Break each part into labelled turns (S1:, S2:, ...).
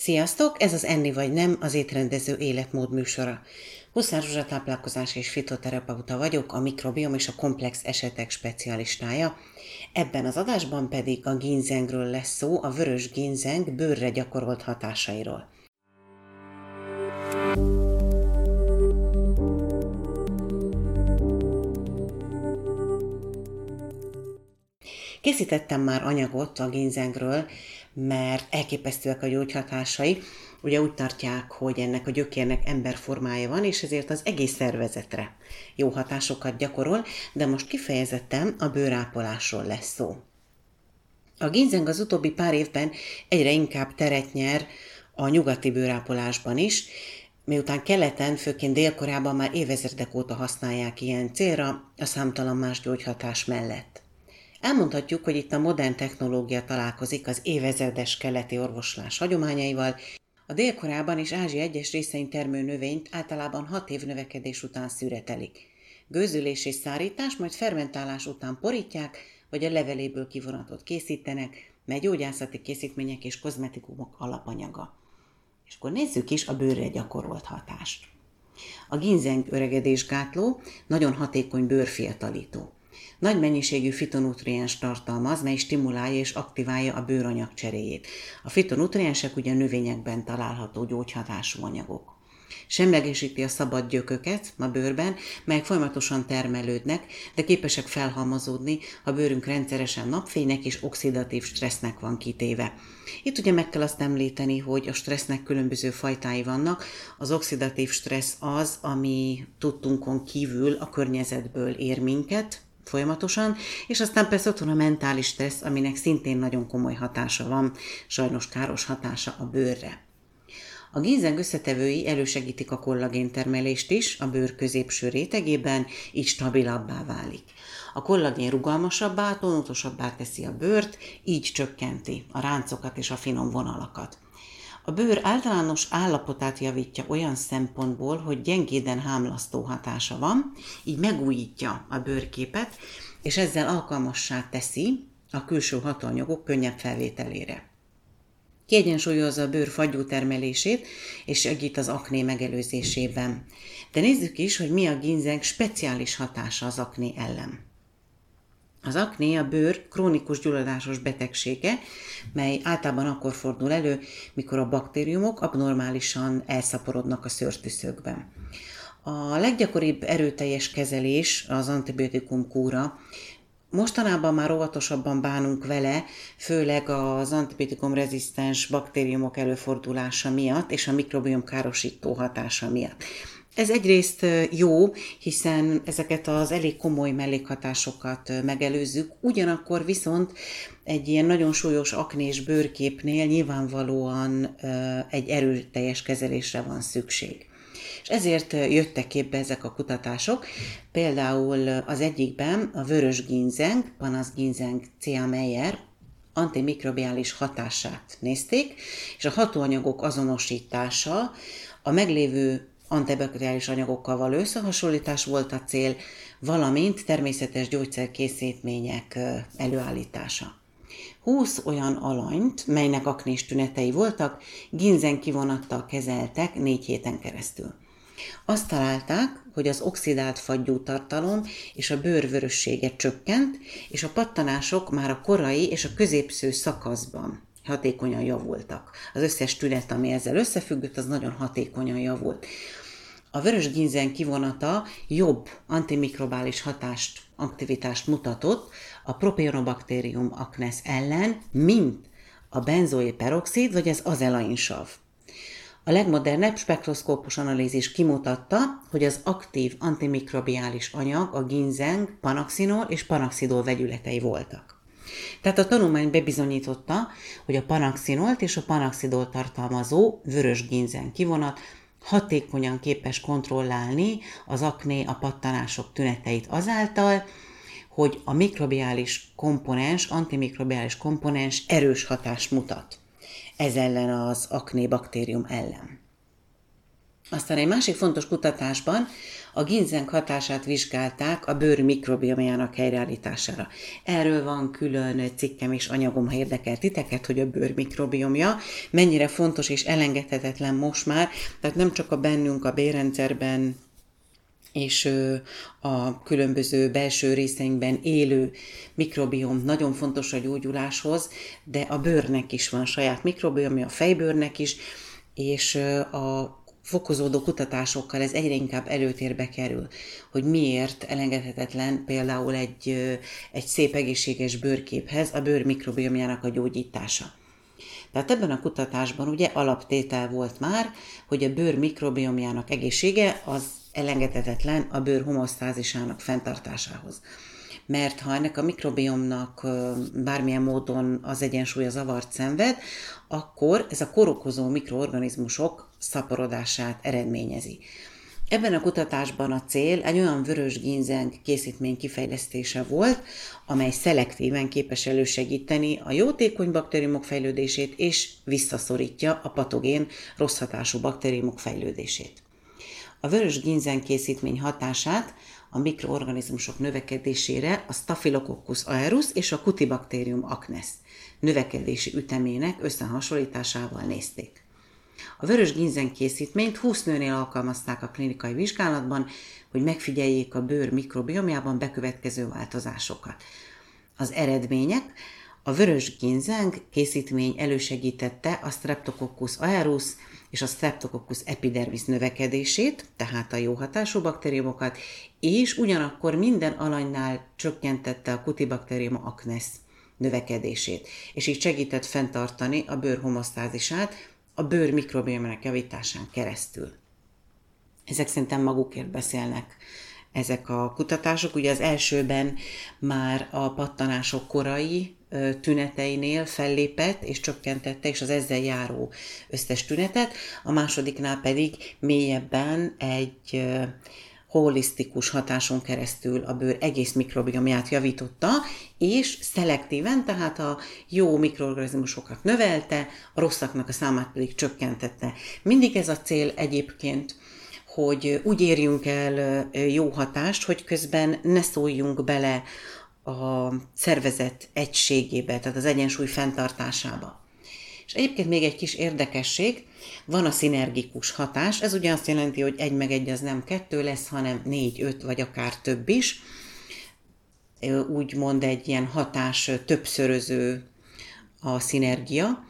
S1: Sziasztok! Ez az Enni vagy Nem, az étrendező életmód műsora. Huszár Zsuzsa táplálkozás és fitoterapeuta vagyok, a mikrobiom és a komplex esetek specialistája. Ebben az adásban pedig a ginzengről lesz szó, a vörös ginzeng bőrre gyakorolt hatásairól. Készítettem már anyagot a ginzengről, mert elképesztőek a gyógyhatásai. Ugye úgy tartják, hogy ennek a gyökérnek emberformája van, és ezért az egész szervezetre jó hatásokat gyakorol, de most kifejezetten a bőrápolásról lesz szó. A ginzeng az utóbbi pár évben egyre inkább teret nyer a nyugati bőrápolásban is, miután keleten, főként délkorában már évezredek óta használják ilyen célra, a számtalan más gyógyhatás mellett. Elmondhatjuk, hogy itt a modern technológia találkozik az évezredes keleti orvoslás hagyományaival, a délkorában és Ázsia egyes részein termő növényt általában hat év növekedés után szüretelik. Gőzülés és szárítás, majd fermentálás után porítják, vagy a leveléből kivonatot készítenek, mely gyógyászati készítmények és kozmetikumok alapanyaga. És akkor nézzük is a bőrre gyakorolt hatást. A ginzeng öregedésgátló nagyon hatékony bőrfiatalító. Nagy mennyiségű fitonutriens tartalmaz, mely stimulálja és aktiválja a bőranyag cseréjét. A fitonutriensek ugye növényekben található gyógyhatású anyagok. Semlegesíti a szabad gyököket a bőrben, melyek folyamatosan termelődnek, de képesek felhalmozódni, ha bőrünk rendszeresen napfénynek és oxidatív stressznek van kitéve. Itt ugye meg kell azt említeni, hogy a stressznek különböző fajtái vannak. Az oxidatív stressz az, ami tudtunkon kívül a környezetből ér minket, folyamatosan, és aztán persze ott van a mentális stressz, aminek szintén nagyon komoly hatása van, sajnos káros hatása a bőrre. A gínzeng összetevői elősegítik a kollagén termelést is a bőr középső rétegében, így stabilabbá válik. A kollagén rugalmasabbá, tónusosabbá teszi a bőrt, így csökkenti a ráncokat és a finom vonalakat. A bőr általános állapotát javítja olyan szempontból, hogy gyengéden hámlasztó hatása van, így megújítja a bőrképet, és ezzel alkalmassá teszi a külső hatóanyagok könnyebb felvételére. Kiegyensúlyozza a bőr fagyú termelését, és segít az akné megelőzésében. De nézzük is, hogy mi a ginzeng speciális hatása az akné ellen. Az akné a bőr krónikus gyulladásos betegsége, mely általában akkor fordul elő, mikor a baktériumok abnormálisan elszaporodnak a szőrtűszökben. A leggyakoribb erőteljes kezelés az antibiotikum kúra, Mostanában már óvatosabban bánunk vele, főleg az antibiotikum rezisztens baktériumok előfordulása miatt és a mikrobiom károsító hatása miatt. Ez egyrészt jó, hiszen ezeket az elég komoly mellékhatásokat megelőzzük, ugyanakkor viszont egy ilyen nagyon súlyos aknés bőrképnél nyilvánvalóan egy erőteljes kezelésre van szükség. És ezért jöttek képbe ezek a kutatások. Például az egyikben a vörös ginzeng, Panasz ginzeng C.A. Meyer, antimikrobiális hatását nézték, és a hatóanyagok azonosítása a meglévő antibakteriális anyagokkal való összehasonlítás volt a cél, valamint természetes gyógyszerkészítmények előállítása. 20 olyan alanyt, melynek aknés tünetei voltak, ginzen kivonattal kezeltek négy héten keresztül. Azt találták, hogy az oxidált fagyú tartalom és a bőrvörössége csökkent, és a pattanások már a korai és a középső szakaszban hatékonyan javultak. Az összes tünet, ami ezzel összefüggött, az nagyon hatékonyan javult. A vörös ginzen kivonata jobb antimikrobális hatást, aktivitást mutatott a propionobakterium acnes ellen, mint a benzoé peroxid vagy az azelainsav. A legmodernebb spektroszkópus analízis kimutatta, hogy az aktív antimikrobiális anyag a ginzeng, panaxinol és panaxidol vegyületei voltak. Tehát a tanulmány bebizonyította, hogy a panaxinolt és a panaxidol tartalmazó vörös ginzen kivonat hatékonyan képes kontrollálni az akné, a pattanások tüneteit azáltal, hogy a mikrobiális komponens, antimikrobiális komponens erős hatást mutat ez ellen az akné baktérium ellen. Aztán egy másik fontos kutatásban a ginzeng hatását vizsgálták a bőr mikrobiomjának helyreállítására. Erről van külön cikkem és anyagom, ha érdekel titeket, hogy a bőr mikrobiomja mennyire fontos és elengedhetetlen most már, tehát nem csak a bennünk a bérrendszerben és a különböző belső részeinkben élő mikrobiom nagyon fontos a gyógyuláshoz, de a bőrnek is van saját mikrobiomja, a fejbőrnek is, és a fokozódó kutatásokkal ez egyre inkább előtérbe kerül, hogy miért elengedhetetlen például egy, egy szép egészséges bőrképhez a bőr mikrobiomjának a gyógyítása. Tehát ebben a kutatásban ugye alaptétel volt már, hogy a bőr mikrobiomjának egészsége az elengedhetetlen a bőr homosztázisának fenntartásához. Mert ha ennek a mikrobiomnak bármilyen módon az egyensúlya zavart szenved, akkor ez a korokozó mikroorganizmusok szaporodását eredményezi. Ebben a kutatásban a cél egy olyan vörös ginzeng készítmény kifejlesztése volt, amely szelektíven képes elősegíteni a jótékony baktériumok fejlődését és visszaszorítja a patogén rossz hatású baktériumok fejlődését. A vörös ginzen készítmény hatását a mikroorganizmusok növekedésére a Staphylococcus aureus és a Cutibacterium acnes növekedési ütemének összehasonlításával nézték. A vörös ginzen készítményt 20 nőnél alkalmazták a klinikai vizsgálatban, hogy megfigyeljék a bőr mikrobiomjában bekövetkező változásokat. Az eredmények a vörös ginzeng készítmény elősegítette a Streptococcus aureus és a Streptococcus epidermis növekedését, tehát a jó hatású baktériumokat, és ugyanakkor minden alanynál csökkentette a Cutibacterium acnes növekedését, és így segített fenntartani a bőr homosztázisát a bőr mikrobiomának javításán keresztül. Ezek szerintem magukért beszélnek ezek a kutatások. Ugye az elsőben már a pattanások korai tüneteinél fellépett és csökkentette, és az ezzel járó összes tünetet, a másodiknál pedig mélyebben egy holisztikus hatáson keresztül a bőr egész mikrobiomját javította, és szelektíven, tehát a jó mikroorganizmusokat növelte, a rosszaknak a számát pedig csökkentette. Mindig ez a cél egyébként, hogy úgy érjünk el jó hatást, hogy közben ne szóljunk bele a szervezet egységébe, tehát az egyensúly fenntartásába. És egyébként még egy kis érdekesség, van a szinergikus hatás, ez ugye azt jelenti, hogy egy meg egy az nem kettő lesz, hanem négy, öt vagy akár több is. Úgymond egy ilyen hatás többszöröző a szinergia,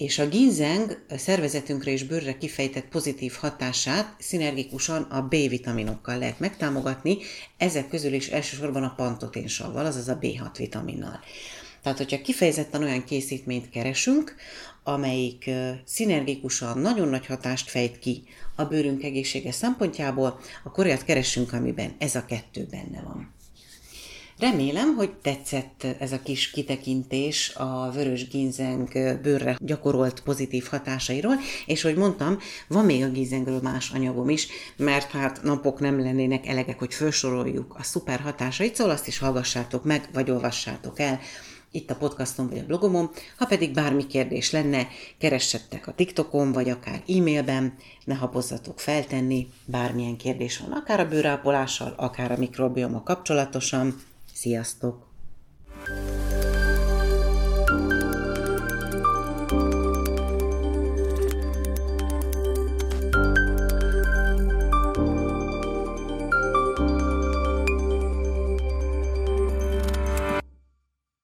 S1: és a ginzeng szervezetünkre és bőrre kifejtett pozitív hatását szinergikusan a B-vitaminokkal lehet megtámogatni, ezek közül is elsősorban a pantoténsavval, azaz a B6 vitaminnal. Tehát, hogyha kifejezetten olyan készítményt keresünk, amelyik szinergikusan nagyon nagy hatást fejt ki a bőrünk egészsége szempontjából, akkor olyat keresünk, amiben ez a kettő benne van. Remélem, hogy tetszett ez a kis kitekintés a vörös ginzeng bőrre gyakorolt pozitív hatásairól, és hogy mondtam, van még a ginzengről más anyagom is, mert hát napok nem lennének elegek, hogy felsoroljuk a szuper hatásait, szóval azt is hallgassátok meg, vagy olvassátok el itt a podcaston vagy a blogomon, ha pedig bármi kérdés lenne, keressettek a TikTokon, vagy akár e-mailben, ne habozzatok feltenni, bármilyen kérdés van, akár a bőrápolással, akár a mikrobioma kapcsolatosan. Sziasztok!